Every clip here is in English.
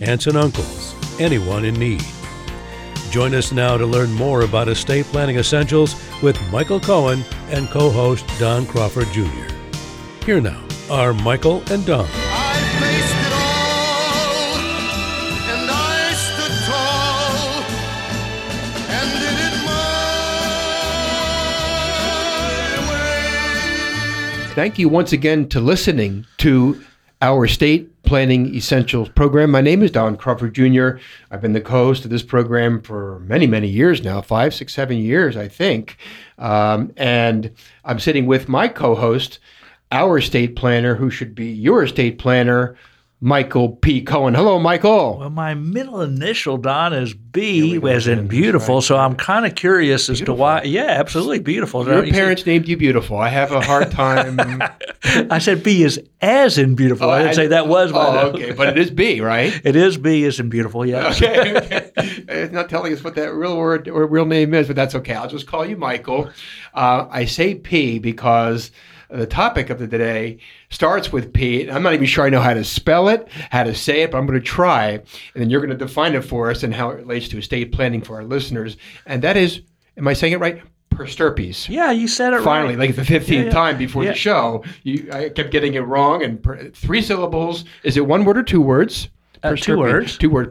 aunts and uncles, anyone in need. Join us now to learn more about estate planning essentials with Michael Cohen and co host Don Crawford Jr. Here now are Michael and Don. I faced it all, and I stood tall, and did it my way. Thank you once again to listening to our Estate Planning Essentials program. My name is Don Crawford Jr. I've been the co host of this program for many, many years now five, six, seven years, I think. Um, and I'm sitting with my co host, our estate planner, who should be your estate planner, Michael P. Cohen. Hello, Michael. Well, my middle initial, Don, is B, as in beautiful. So I'm kind of curious as to why. Yeah, absolutely beautiful. Your You see- parents named you beautiful. I have a hard time. I said B is as in beautiful. I didn't say that was my Oh, okay, but it is B, right? It is B as in beautiful, yes. okay, okay. It's not telling us what that real word or real name is, but that's okay. I'll just call you Michael. Uh, I say P because the topic of the day starts with P. I'm not even sure I know how to spell it, how to say it, but I'm going to try. And then you're going to define it for us and how it relates to estate planning for our listeners. And that is, am I saying it right? Per stirpes. Yeah, you said it Finally, right. like the 15th Yeah, yeah. time before Yeah. the show, you, I kept getting it wrong. And per, three syllables. Is it one word or two words? Uh, two words. Two words.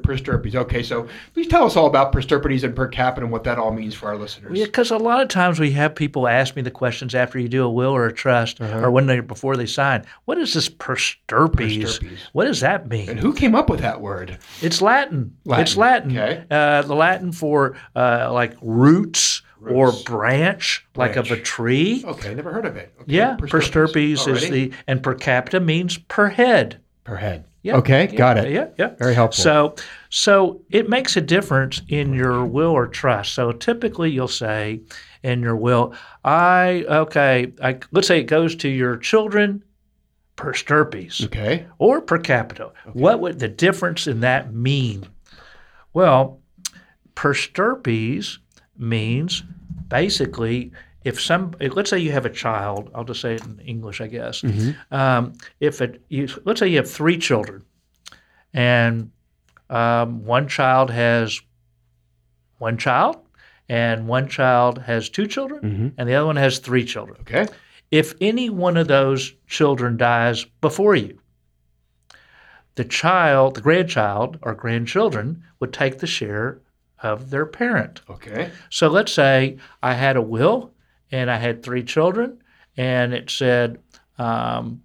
Okay, so please tell us all about Per stirpes and per capita and what that all means for our listeners. Yeah, because a lot of times we have people ask me the questions after you do a will or a trust, Uh-huh. or when they before they sign. What is this per stirpes? Persterpes. What does that mean? And who came up with that word? It's Latin. Latin, It's Latin. okay. Uh, the Latin for uh, like roots, or branch, like of a tree. Okay, never heard of it. Okay, Yeah, per stirpes is the and per capita means per head. per head. Yeah. Okay, yeah, got it. Yeah, yeah. Very helpful. So, so it makes a difference in your will or trust. So typically, you'll say in your will, I okay, I, let's say it goes to your children per stirpes Okay. or per capita. What would the difference in that mean? Well, per stirpes means basically if some let's say you have a child i'll just say it in english i guess um, if it you, let's say you have three children and um, one child has one child and one child has two children and the other one has three children Okay. if any one of those children dies before you, the child, the grandchild or grandchildren would take the share of their parent. Okay. So let's say I had a will and I had three children, and it said, um,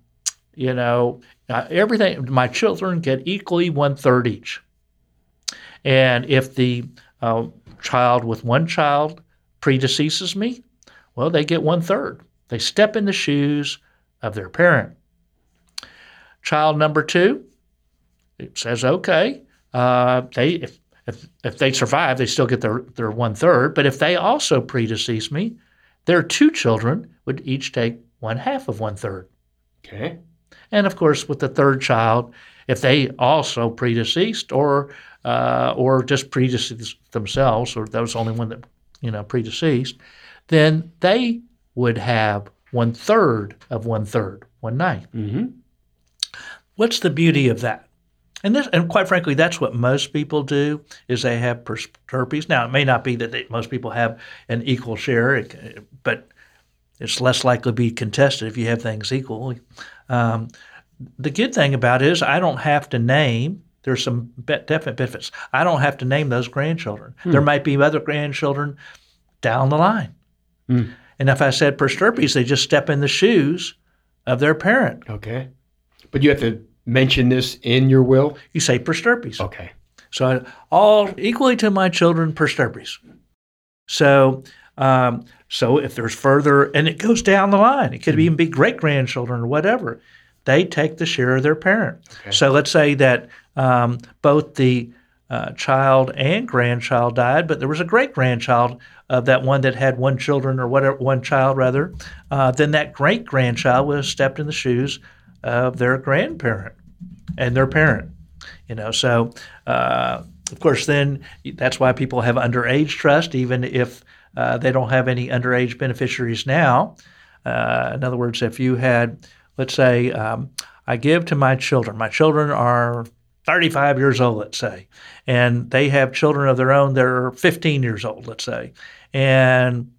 you know, uh, everything, my children get equally one third each. And if the uh, child with one child predeceases me, well, they get one third. They step in the shoes of their parent. Child number two, it says, okay, uh, they if, if if they survive, they still get their their one third. But if they also predecease me, their two children would each take one half of one third. Okay. And of course, with the third child, if they also predeceased or uh, or just predeceased themselves, or that was the only one that you know predeceased, then they would have one third of one third, one ninth. Mm-hmm. What's the beauty of that? And this, and quite frankly, that's what most people do is they have per stirpes. Now, it may not be that they, most people have an equal share, but it's less likely to be contested if you have things equally. Um, the good thing about it is I don't have to name. There's some be- definite benefits. I don't have to name those grandchildren. There might be other grandchildren down the line. And if I said per stirpes, they just step in the shoes of their parent. Okay. But you have to mention this in your will. You say per stirpes. Okay. So all equally to my children per stirpes. So um, so if there's further, and it goes down the line, it could even be great grandchildren or whatever. They take the share of their parent. Okay. So let's say that um, both the uh, child and grandchild died, but there was a great grandchild of that one that had one children or whatever one child rather, uh, then that great grandchild would have stepped in the shoes of their grandparent and their parent. You know, so uh, of course, then that's why people have underage trust, even if uh, they don't have any underage beneficiaries now. Uh, in other words, if you had, let's say, um, I give to my children, my children are 35 years old, let's say, and they have children of their own that are 15 years old, let's say. And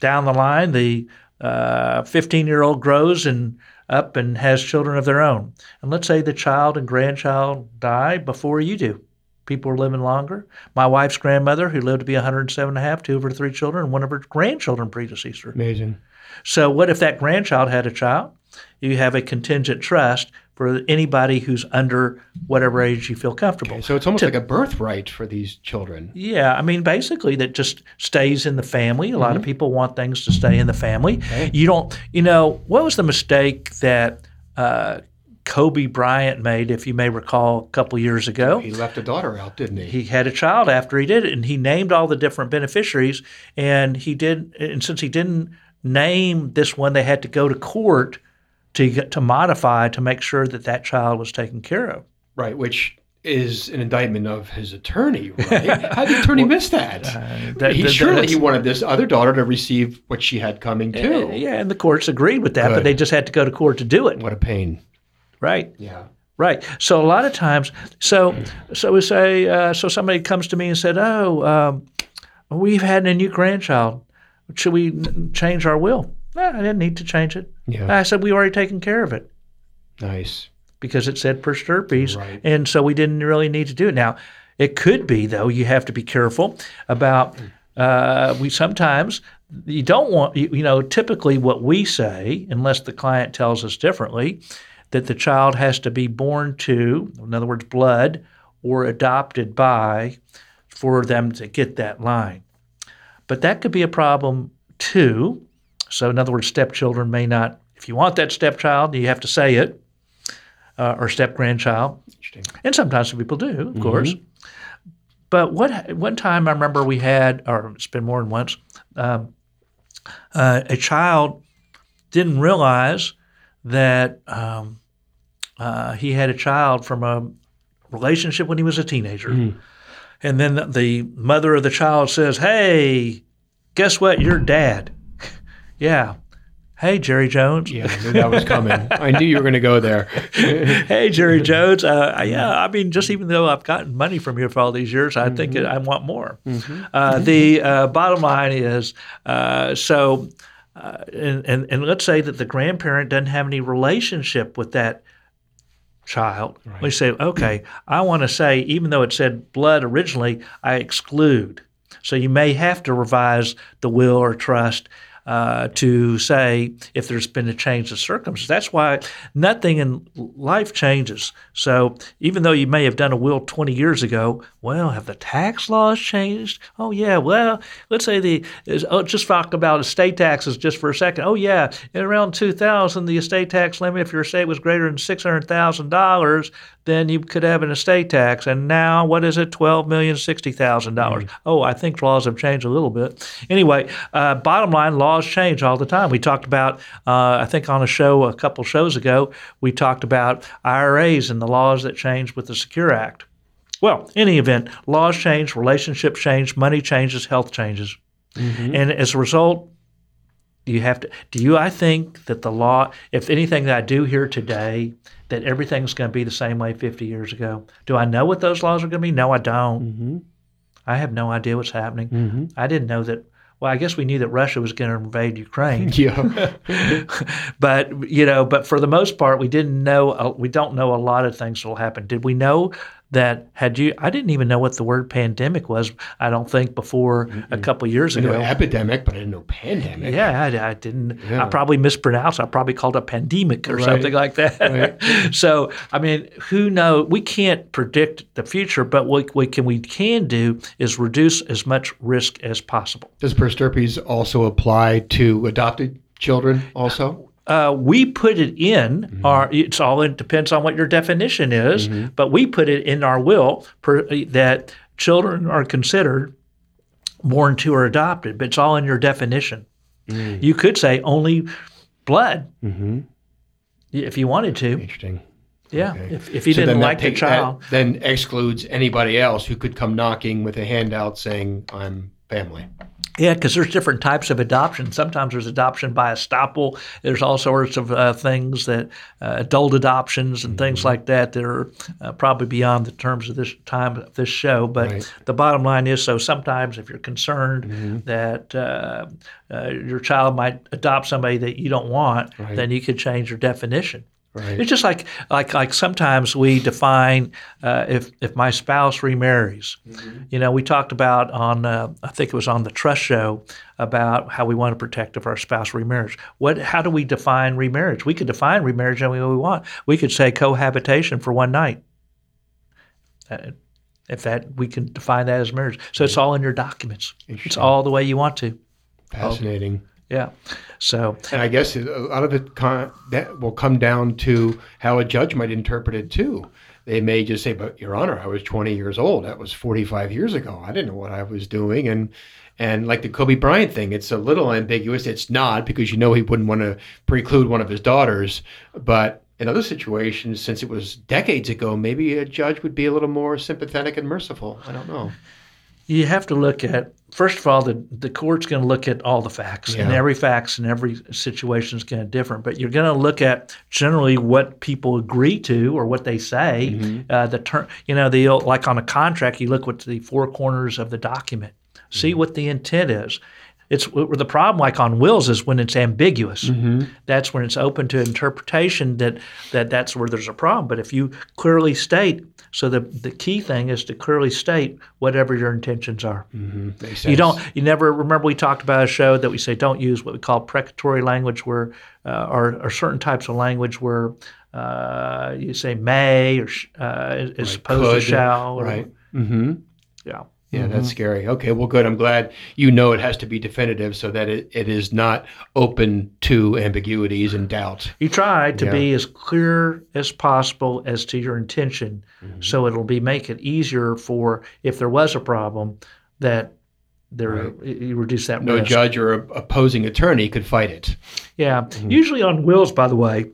down the line, the 15 uh, year old grows and up and has children of their own. And let's say the child and grandchild die before you do. People are living longer. My wife's grandmother, who lived to be 107 and a half, two of her three children, and one of her grandchildren predeceased her. Amazing. So, what if that grandchild had a child? You have a contingent trust for anybody who's under whatever age you feel comfortable. Okay, so it's almost to, like a birthright for these children. Yeah, I mean, basically, that just stays in the family. A mm-hmm. lot of mm-hmm. people want things to stay in the family. Okay. You don't, you know, what was the mistake that uh, Kobe Bryant made, if you may recall, a couple years ago? He left a daughter out, didn't he? He had a child after he did it, and he named all the different beneficiaries. And he did, and since he didn't name this one, they had to go to court to get, to modify to make sure that that child was taken care of. Right, which is an indictment of his attorney, right? How did the attorney well, miss that? Uh, that he, surely he wanted this other daughter to receive what she had coming too. Yeah, and the courts agreed with that, Good. but they just had to go to court to do it. What a pain. Right. Yeah. Right. So a lot of times, so so we say, uh, so somebody comes to me and said, "Oh, um, we've had a new grandchild. Should we change our will?" I didn't need to change it. Yeah. I said we already taken care of it. Nice. Because it said per stirpes, right. and so we didn't really need to do it. Now, it could be though. You have to be careful about. Uh, we sometimes you don't want you, you know. Typically, what we say, unless the client tells us differently, that the child has to be born to, in other words, blood or adopted by, for them to get that line. But that could be a problem too so, in other words, stepchildren may not, if you want that stepchild, you have to say it, uh, or step grandchild. And sometimes people do, of mm-hmm. course. But what one time I remember we had, or it's been more than once, um, uh, a child didn't realize that um, uh, he had a child from a relationship when he was a teenager. Mm. And then the mother of the child says, Hey, guess what? You're dad. Yeah. Hey, Jerry Jones. Yeah, I knew that was coming. I knew you were going to go there. hey, Jerry Jones. Uh, yeah, I mean, just even though I've gotten money from you for all these years, I mm-hmm. think I want more. Mm-hmm. Uh, the uh, bottom line is uh, so, uh, and, and, and let's say that the grandparent doesn't have any relationship with that child. Right. We say, okay, I want to say, even though it said blood originally, I exclude. So you may have to revise the will or trust uh, to say if there's been a change of circumstance. That's why nothing in life changes. So even though you may have done a will 20 years ago, well, have the tax laws changed? Oh yeah. Well, let's say the oh, just talk about estate taxes just for a second. Oh yeah, in around 2000, the estate tax limit, if your estate was greater than six hundred thousand dollars, then you could have an estate tax. And now, what is it? Twelve million sixty thousand dollars. Mm. Oh, I think laws have changed a little bit. Anyway, uh, bottom line, laws change all the time. We talked about, uh, I think, on a show a couple shows ago, we talked about IRAs and the laws that changed with the Secure Act. Well, any event, laws change, relationships change, money changes, health changes, mm-hmm. and as a result, you have to. Do you? I think that the law, if anything that I do here today that everything's going to be the same way 50 years ago. Do I know what those laws are going to be? No, I don't. Mm-hmm. I have no idea what's happening. Mm-hmm. I didn't know that. Well, I guess we knew that Russia was going to invade Ukraine. Yeah. but you know, but for the most part, we didn't know. We don't know a lot of things that will happen. Did we know that had you I didn't even know what the word pandemic was I don't think before mm-hmm. a couple years ago. epidemic, but I didn't know pandemic. Yeah, I, I didn't. Yeah. I probably mispronounced. I probably called it pandemic or right. something like that. Right. so I mean, who knows? We can't predict the future, but what we can we can do is reduce as much risk as possible. Does per stirpes also apply to adopted children also? Uh, we put it in Mm-hmm. our. It's all it depends on what your definition is, but we put it in our will per, that children are considered born to or adopted. But it's all in your definition. Mm. You could say only blood Mm-hmm. if you wanted to. Interesting. Yeah, Okay. if, if you So didn't that like the take- that child. then excludes anybody else who could come knocking with a handout saying, "I'm family." Yeah, because there's different types of adoption. Sometimes there's adoption by estoppel. There's all sorts of uh, things that uh, adult adoptions and things Mm-hmm. like that that are uh, probably beyond the terms of this time of this show. But Right. the bottom line is, so sometimes if you're concerned Mm-hmm. that uh, uh, your child might adopt somebody that you don't want, Right. then you could change your definition. Right. It's just like like like sometimes we define uh, if if my spouse remarries. You know, we talked about on uh, I think it was on the trust show about how we want to protect if our spouse remarries. What how do we define remarriage? We could define remarriage any way we want. We could say cohabitation for one night. Uh, if that we can define that as marriage. So it's all in your documents. It's all the way you want to. Fascinating. Yeah. So And I guess a lot of it con- that will come down to how a judge might interpret it too. They may just say, "But Your Honor, I was 20 years old. That was 45 years ago. I didn't know what I was doing." And and like the Kobe Bryant thing, it's a little ambiguous. It's not because you know he wouldn't want to preclude one of his daughters. But in other situations, since it was decades ago, maybe a judge would be a little more sympathetic and merciful. I don't know. You have to look at first of all the the court's going to look at all the facts and every facts and every situation is going to different but you're going to look at generally what people agree to or what they say Mm-hmm. uh, the term you know the like on a contract you look at the four corners of the document see Mm-hmm. what the intent is it's where the problem like on wills is when it's ambiguous Mm-hmm. that's when it's open to interpretation that, that that's where there's a problem but if you clearly state so the, the key thing is to clearly state whatever your intentions are Makes you don't. You never remember we talked about a show that we say don't use what we call precatory language, where uh, or, or certain types of language where uh, you say may or sh- uh, as opposed could, to shall. Or, Right. Mm-hmm. Yeah. Yeah, that's scary. Okay, well, good. I'm glad you know it has to be definitive so that it, it is not open to ambiguities and doubt. You try to Yeah. be as clear as possible as to your intention, Mm-hmm. so it'll be make it easier for if there was a problem that there you reduce that No risk. judge or a- opposing attorney could fight it. Yeah. Mm-hmm. Usually on wills, by the way,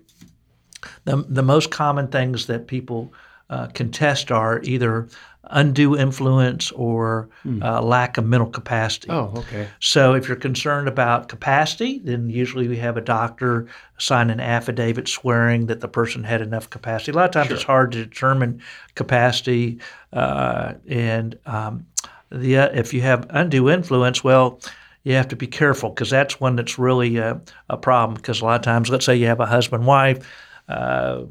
the, the most common things that people uh, contest are either undue influence or uh, lack of mental capacity. Oh, okay. So if you're concerned about capacity, then usually we have a doctor sign an affidavit swearing that the person had enough capacity. A lot of times it's hard to determine capacity, uh, and um, the uh, if you have undue influence, well. You have to be careful because that's one that's really a, a problem. Because a lot of times, let's say you have a husband wife, uh,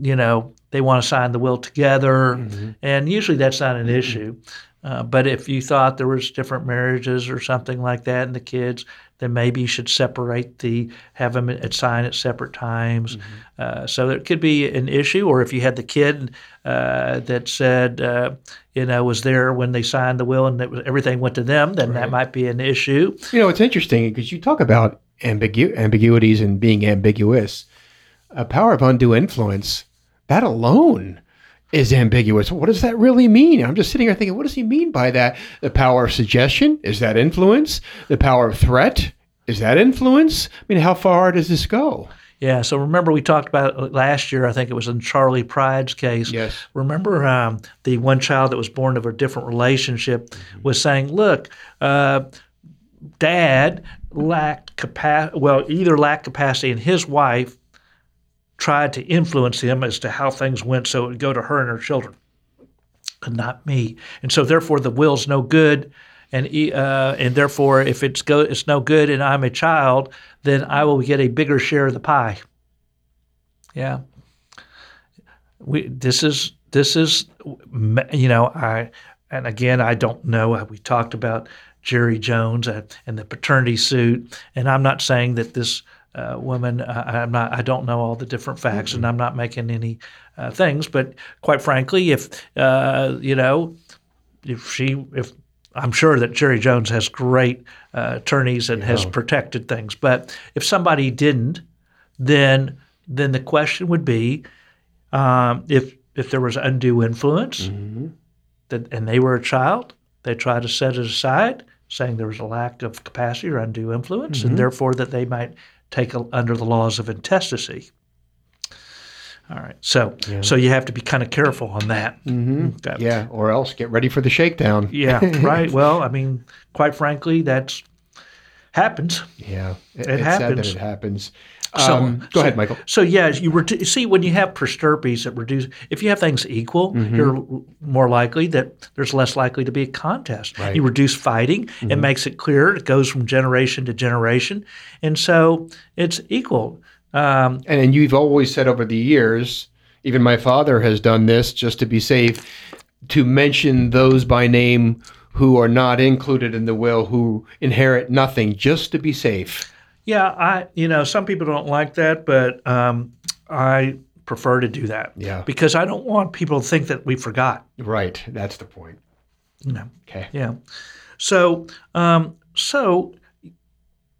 you know, they want to sign the will together, and usually that's not an issue. Uh, but if you thought there was different marriages or something like that, and the kids, then maybe you should separate the have them at sign at separate times. Uh, so it could be an issue. Or if you had the kid uh, that said, uh, you know, was there when they signed the will and was, everything went to them, then that might be an issue. You know, it's interesting because you talk about ambigu- ambiguities and being ambiguous. A power of undue influence, that alone is ambiguous. What does that really mean? I'm just sitting here thinking, what does he mean by that? The power of suggestion, is that influence? The power of threat, is that influence? I mean, how far does this go? Yeah. So remember, we talked about last year. I think it was in Charley Pride's case. Yes. Remember um, the one child that was born of a different relationship was saying, "Look, uh, Dad lacked capacity. Well, either lacked capacity, and his wife tried to influence him as to how things went, so it would go to her and her children, and not me. And so, therefore, the will's no good." And, uh, and therefore, if it's go, it's no good, and I'm a child, then I will get a bigger share of the pie. Yeah. We this is this is you know I and again I don't know we talked about Jerry Jones and, and the paternity suit and I'm not saying that this uh, woman I, I'm not I don't know all the different facts and I'm not making any uh, things but quite frankly if uh, you know if she if I'm sure that Jerry Jones has great uh, attorneys and has protected things but if somebody didn't then then the question would be um, if if there was undue influence that, and they were a child, they try to set it aside, saying there was a lack of capacity or undue influence, and therefore that they might take a, under the laws of intestacy. All right, so so you have to be kind of careful on that. Mm-hmm. Yeah, or else get ready for the shakedown. Yeah, right. Well, I mean, quite frankly, that's happens. Yeah, it, It it's sad that happens. it happens. So- Um, go so- ahead, Michael. So yeah, you redu- see when you have per stirpes, that reduce. If you have things equal, you're more likely that there's less likely to be a contest. Right. You reduce fighting. It makes it clear. It goes from generation to generation, and so it's equal. Um, And, and you've always said over the years, even my father has done this just to be safe, to mention those by name who are not included in the will, who inherit nothing, just to be safe. Yeah, I you know some people don't like that, but um, I prefer to do that. Yeah. because I don't want people to think that we forgot. Right. That's the point. Know. Okay. Yeah. So, um, so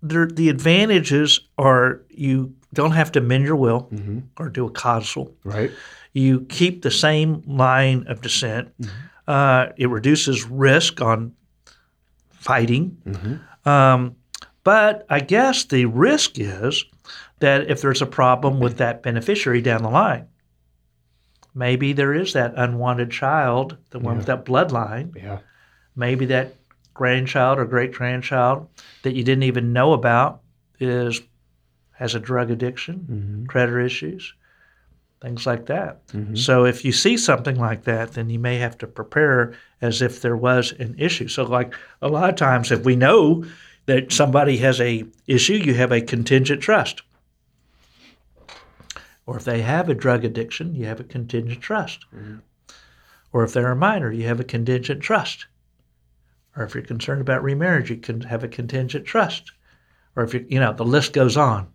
there, the advantages are you don't have to amend your will or do a codicil. Right. You keep the same line of descent. Uh, it reduces risk on fighting. Mhm. Um, but I guess the risk is that if there's a problem with that beneficiary down the line, maybe there is that unwanted child, the one with that bloodline, Yeah. maybe that grandchild or great grandchild that you didn't even know about is has a drug addiction, mm-hmm. credit issues, things like that. Mm-hmm. So if you see something like that, then you may have to prepare as if there was an issue. So like a lot of times if we know that somebody has a issue, you have a contingent trust. Or if they have a drug addiction, you have a contingent trust. Mm-hmm. Or if they're a minor, you have a contingent trust. Or if you're concerned about remarriage, you can have a contingent trust. Or if you, you know, the list goes on.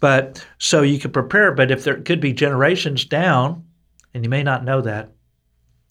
But so you can prepare, but if there could be generations down, and you may not know that.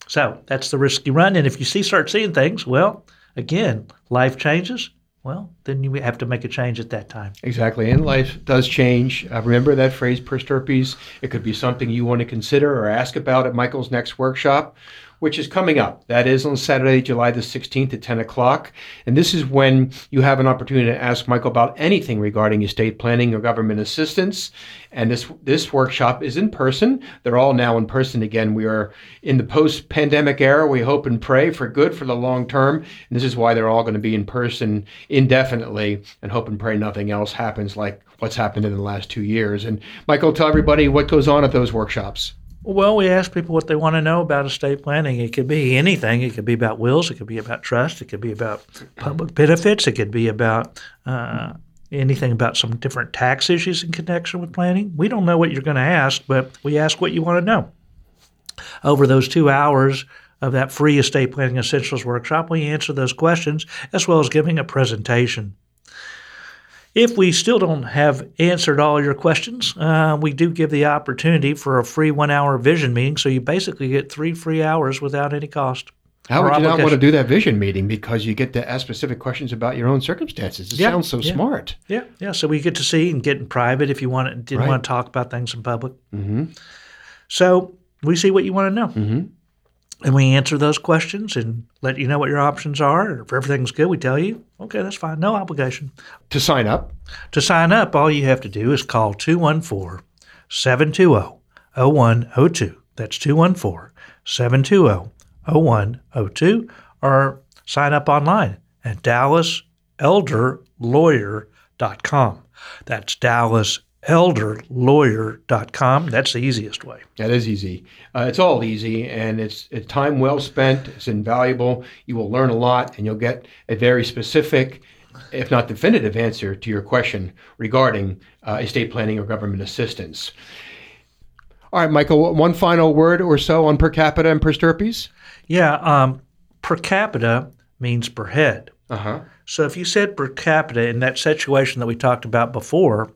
So that's the risk you run. And if you see start seeing things, well, again, life changes. Well, then you have to make a change at that time. Exactly. And life does change. Uh, remember that phrase, per stirpes? It could be something you want to consider or ask about at Michael's next workshop, which is coming up. That is on Saturday, July the 16th at 10 o'clock. And this is when you have an opportunity to ask Michael about anything regarding estate planning or government assistance. And this, this workshop is in person. They're all now in person again. We are in the post pandemic era. We hope and pray for good for the long term. And this is why they're all going to be in person indefinitely and hope and pray nothing else happens like what's happened in the last two years. And Michael, tell everybody what goes on at those workshops. Well, we ask people what they want to know about estate planning. It could be anything. It could be about wills. It could be about trust. It could be about public benefits. It could be about uh, anything about some different tax issues in connection with planning. We don't know what you're going to ask, but we ask what you want to know. Over those two hours of that free estate planning essentials workshop, we answer those questions as well as giving a presentation. If we still don't have answered all your questions, uh, we do give the opportunity for a free one hour vision meeting. So you basically get three free hours without any cost. How would you not want to do that vision meeting because you get to ask specific questions about your own circumstances? It Yeah, sounds so yeah. smart. Yeah, yeah. So we get to see and get in private if you want to, didn't Right. want to talk about things in public. Mm-hmm. So we see what you want to know. Mhm. And we answer those questions and let you know what your options are. If everything's good, we tell you, okay, that's fine, no obligation. To sign up, To sign up, all you have to do is call 214 720 0102. That's 214 720 0102 or sign up online at dallaselderlawyer.com. That's dallaselderlawyer.com. That's the easiest way. that is easy. Uh, it's all easy, and it's, it's time well spent. It's invaluable. You will learn a lot, and you'll get a very specific, if not definitive, answer to your question regarding uh, estate planning or government assistance. All right, Michael, one final word or so on per capita and per stirpes? Yeah, um, per capita means per head. Uh huh. So if you said per capita in that situation that we talked about before,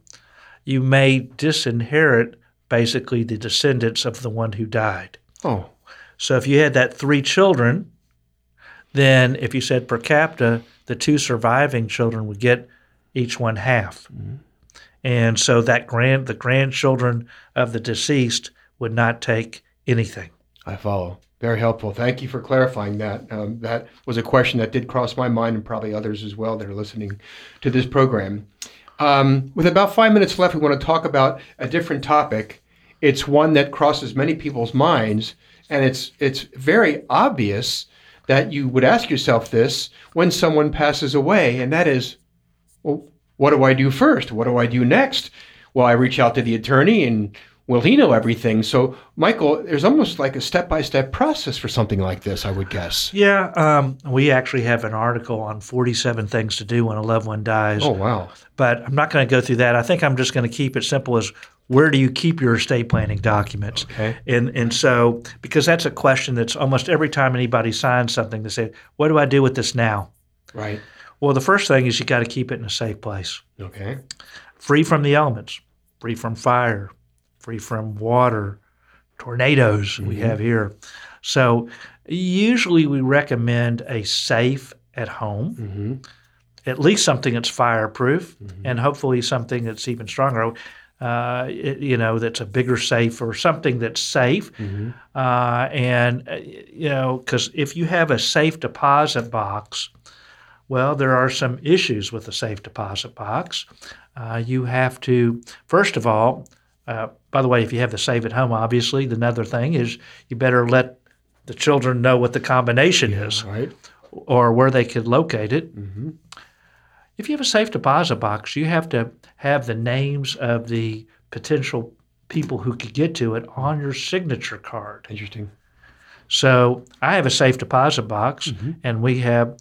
you may disinherit basically the descendants of the one who died. Oh, So if you had that three children, then if you said per capita, the two surviving children would get each one half. and so that grand the grandchildren of the deceased would not take anything. I follow. Very helpful. Thank you for clarifying that. Um, that was a question that did cross my mind and probably others as well that are listening to this program. Um, with about five minutes left, we want to talk about a different topic. It's one that crosses many people's minds, and it's it's very obvious that you would ask yourself this when someone passes away, and that is, well, what do I do first? What do I do next? Well, I reach out to the attorney and will he know everything? So, Michael, there's almost like a step by step process for something like this, I would guess. Yeah, um, we actually have an article on 47 things to do when a loved one dies. Oh, wow. But I'm not going to go through that. I think I'm just going to keep it simple as where do you keep your estate planning documents? Okay. And and so because that's a question that's almost every time anybody signs something, they say, "What do I do with this now?" Right. Well, the first thing is you got to keep it in a safe place, Okay. free from the elements, free from fire, free from water, tornadoes we have here. So usually we recommend a safe at home, Mm-hmm. at least something that's fireproof, and hopefully something that's even stronger. Uh, it- you know, that's a bigger safe or something that's safe. Mm-hmm. Uh, and, uh, you know, because if you have a safe deposit box, well, there are some issues with the safe deposit box. Uh, you have to, first of all, uh, by the way, if you have the safe at home, obviously, the another thing is you better let the children know what the combination is Right. or where they could locate it. Mm-hmm. If you have a safe deposit box, you have to have the names of the potential people who could get to it on your signature card. Interesting. So I have a safe deposit box, and we have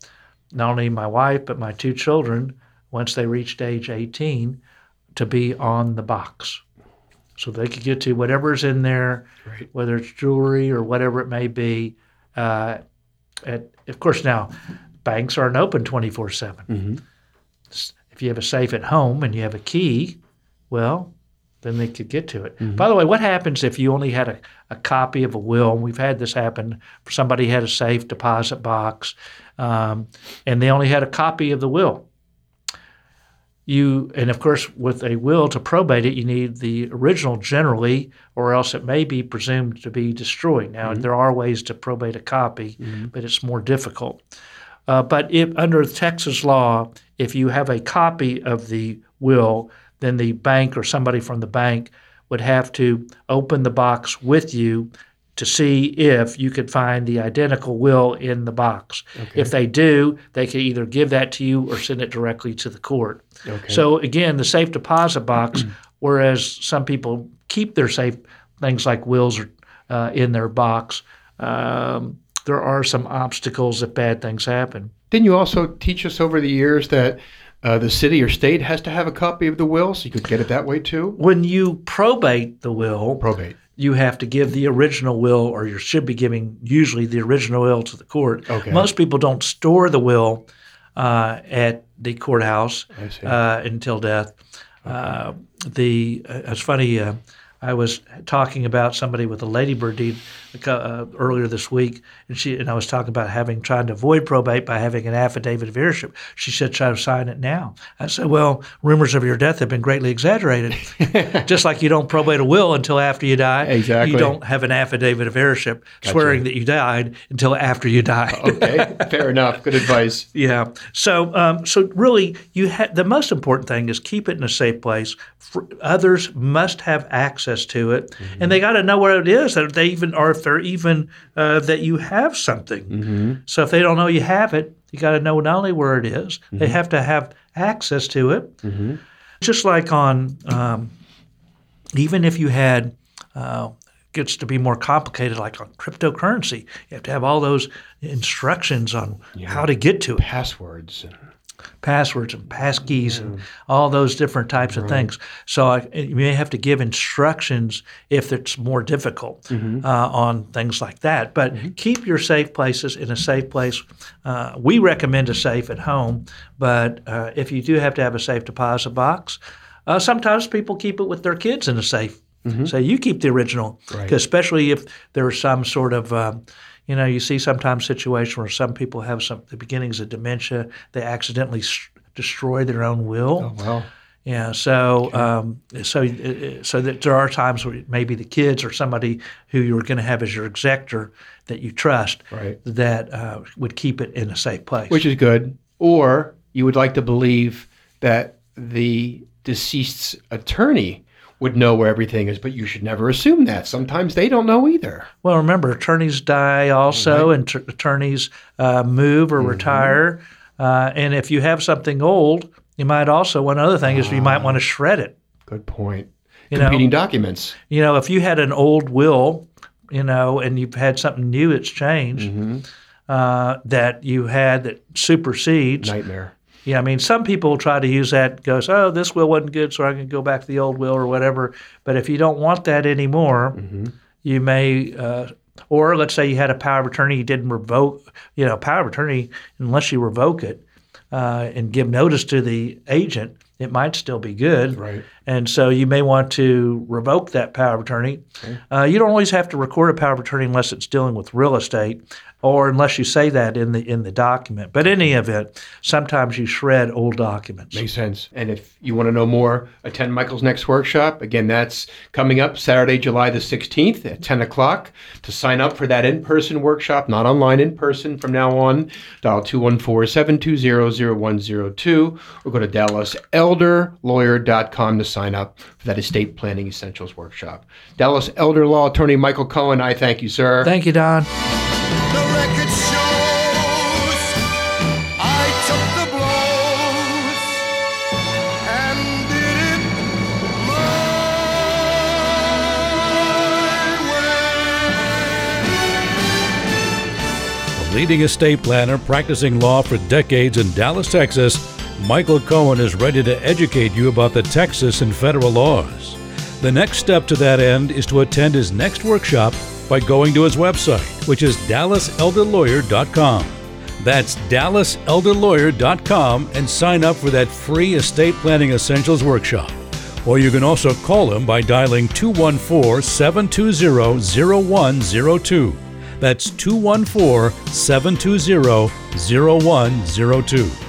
not only my wife but my two children, once they reached age 18, to be on the box. So they could get to whatever's in there, Right. whether it's jewelry or whatever it may be. Uh, at, of course, now banks aren't open 24 7. Mm-hmm. If you have a safe at home and you have a key, well, then they could get to it. By the way, what happens if you only had a, a copy of a will? We've had this happen. Somebody had a safe deposit box, um, and they only had a copy of the will. You and of course, with a will to probate it, you need the original generally, or else it may be presumed to be destroyed. Now, there are ways to probate a copy, but it's more difficult. Uh, but if under Texas law, if you have a copy of the will, then the bank or somebody from the bank would have to open the box with you to see if you could find the identical will in the box. If they do, they can either give that to you or send it directly to the court. Okay. So again, the safe deposit box, whereas some people keep their safe things like wills uh, in their box, um, there are some obstacles if bad things happen. Didn't you also teach us over the years that uh, the city or state has to have a copy of the will so you could get it that way too? When you probate the will, Probate. You have to give the original will, or you should be giving usually the original will to the court. Okay. Most people don't store the will uh, at the courthouse uh, until death. Uh, the uh, it's funny. I was talking about somebody with a ladybird deed uh, earlier this week, and she and I was talking about having trying to avoid probate by having an affidavit of heirship. She said, "Try to sign it now." I said, "Well, rumors of your death have been greatly exaggerated. Just like you don't probate a will until after you die, Exactly. you don't have an affidavit of heirship swearing that you died until after you died." Okay, fair enough. Good advice. Yeah. So, um, so really, you ha- the most important thing is keep it in a safe place. For others must have access to it, and they got to know where it is. That they even, or if they're even uh, that you have something. So, if they don't know you have it, you got to know not only where it is, they have to have access to it. Just like on, um, even if you had. Uh, gets to be more complicated like on cryptocurrency you have to have all those instructions on how to get to it Passwords. Passwords and passkeys and all those different types of things. So I, you may have to give instructions if it's more difficult uh, on things like that. But keep your safe places in a safe place. Uh, we recommend a safe at home, but uh, if you do have to have a safe deposit box, uh, sometimes people keep it with their kids in a safe. So you keep the original, Right. especially if there's some sort of um, you know, you see sometimes situations where some people have some the beginnings of dementia. They accidentally s- destroy their own will, Oh, well. Yeah, so um, so uh, so that there are times where maybe the kids or somebody who you're going to have as your executor that you trust Right. that uh, would keep it in a safe place. which is good. Or you would like to believe that the deceased's attorney would know where everything is, but you should never assume that. Sometimes they don't know either. well, remember attorneys die also, and t- attorneys uh, move or retire. Uh, and if you have something old, you might also one other thing is you might want to shred it. Good point. You know- Competing documents. You know, if you had an old will, you know, and you've had something new that's changed uh, that you had that supersedes. Nightmare. Yeah, I mean, some people try to use that. Goes, oh, this will wasn't good, so I can go back to the old will or whatever. But if you don't want that anymore, you may, uh, or let's say you had a power of attorney, you didn't revoke, you know, power of attorney, unless you revoke it uh, and give notice to the agent, it might still be good. Right. And so you may want to revoke that power of attorney. Uh, you don't always have to record a power of attorney unless it's dealing with real estate, or unless you say that in the in the document. But in any event, sometimes you shred old documents. Makes sense. And if you want to know more, attend Michael's next workshop. Again, that's coming up Saturday, July the 16th at 10 o'clock. To sign up for that in person workshop, not online, in person from now on, dial 214 720 0102 or go to DallasElderLawyer.com to sign up for that estate planning essentials workshop. Dallas Elder Law Attorney Michael Cohen, I thank you, sir. Thank you, Don. The record shows I took the blows and did it my way. A leading estate planner practicing law for decades in Dallas, Texas, Michael Cohen is ready to educate you about the Texas and federal laws. The next step to that end is to attend his next workshop by going to his website, which is dallaselderlawyer.com. That's dallaselderlawyer.com and sign up for that free estate planning essentials workshop. Or you can also call him by dialing 214 720 0102. That's 214 720 0102.